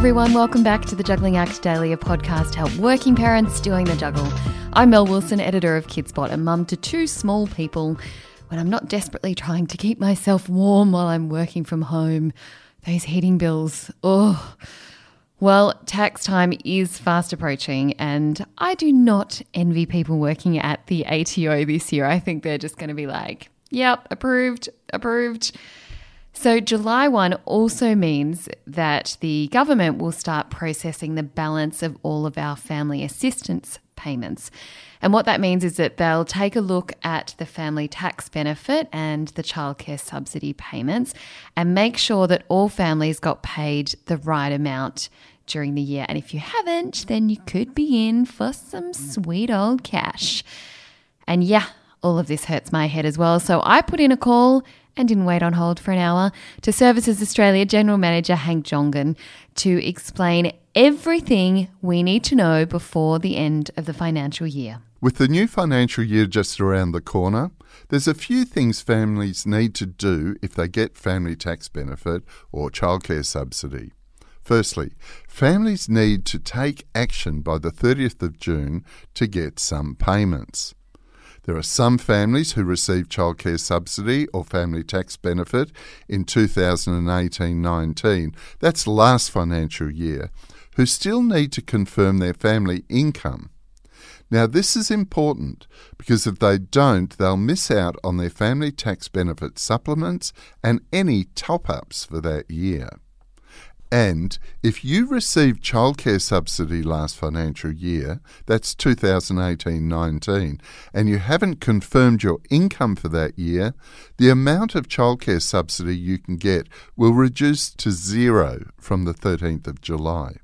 everyone. Welcome back to the Juggling Act Daily, a podcast to help working parents doing the juggle. I'm Mel Wilson, editor of Kidspot, and mum to two small people. When I'm not desperately trying to keep myself warm while I'm working from home, those heating bills, oh. Well, tax time is fast approaching, and I do not envy people working at the ATO this year. I think they're just going to be like, yep, approved, approved. So, July 1 also means that the government will start processing the balance of all of our family assistance payments. And what that means is that they'll take a look at the family tax benefit and the childcare subsidy payments and make sure that all families got paid the right amount during the year. And if you haven't, then you could be in for some sweet old cash. And yeah, all of this hurts my head as well. So I put in a call and didn't wait on hold for an hour to Services Australia General Manager Hank Jongen to explain everything we need to know before the end of the financial year. With the new financial year just around the corner, there's a few things families need to do if they get family tax benefit or childcare subsidy. Firstly, families need to take action by the 30th of June to get some payments. There are some families who receive childcare subsidy or family tax benefit in 2018 19, that's last financial year, who still need to confirm their family income. Now, this is important because if they don't, they'll miss out on their family tax benefit supplements and any top ups for that year. And if you received childcare subsidy last financial year, that's 2018 19, and you haven't confirmed your income for that year, the amount of childcare subsidy you can get will reduce to zero from the 13th of July.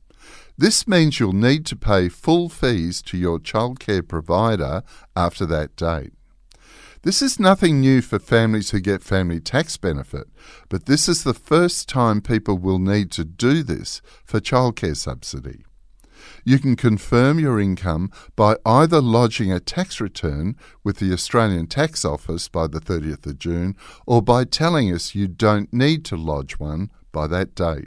This means you'll need to pay full fees to your childcare provider after that date. This is nothing new for families who get family tax benefit, but this is the first time people will need to do this for childcare subsidy. You can confirm your income by either lodging a tax return with the Australian Tax Office by the 30th of June or by telling us you don't need to lodge one by that date.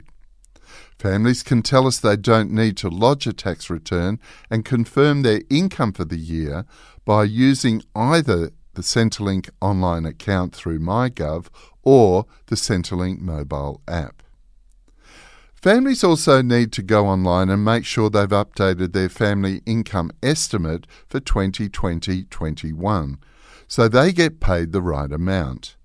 Families can tell us they don't need to lodge a tax return and confirm their income for the year by using either the Centrelink online account through MyGov or the Centrelink mobile app. Families also need to go online and make sure they've updated their family income estimate for 2020 21 so they get paid the right amount.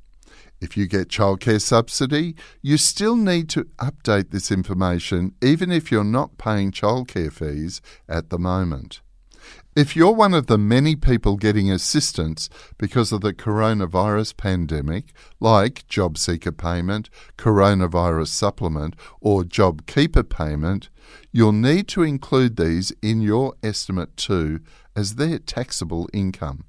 If you get childcare subsidy, you still need to update this information even if you're not paying childcare fees at the moment. If you're one of the many people getting assistance because of the coronavirus pandemic, like job seeker payment, coronavirus supplement, or job keeper payment, you'll need to include these in your estimate too, as they're taxable income.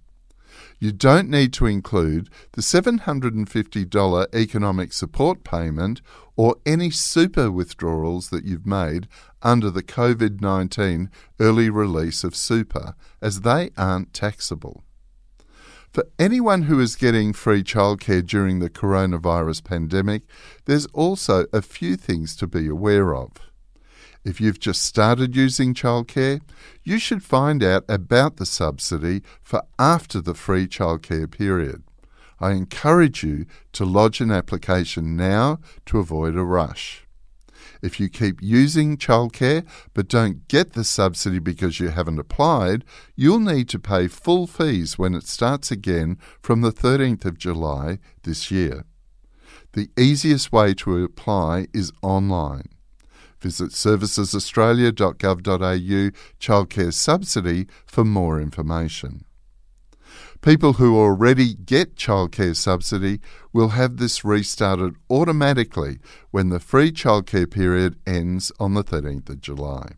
You don't need to include the $750 economic support payment or any super withdrawals that you've made under the COVID 19 early release of super, as they aren't taxable. For anyone who is getting free childcare during the coronavirus pandemic, there's also a few things to be aware of. If you've just started using childcare, you should find out about the subsidy for after the free childcare period. I encourage you to lodge an application now to avoid a rush. If you keep using childcare but don't get the subsidy because you haven't applied, you'll need to pay full fees when it starts again from the 13th of July this year. The easiest way to apply is online. Visit servicesaustralia.gov.au childcare subsidy for more information. People who already get childcare subsidy will have this restarted automatically when the free childcare period ends on the 13th of July.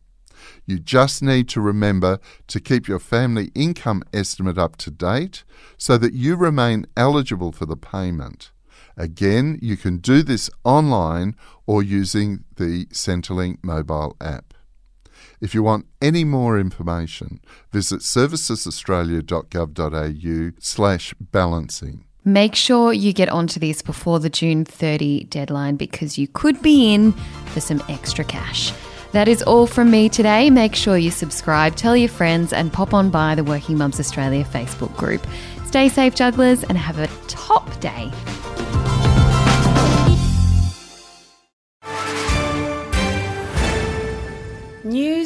You just need to remember to keep your family income estimate up to date so that you remain eligible for the payment. Again, you can do this online or using the Centrelink mobile app. If you want any more information, visit servicesaustralia.gov.au slash balancing. Make sure you get onto this before the June 30 deadline because you could be in for some extra cash. That is all from me today. Make sure you subscribe, tell your friends, and pop on by the Working Mums Australia Facebook group. Stay safe, jugglers, and have a top day.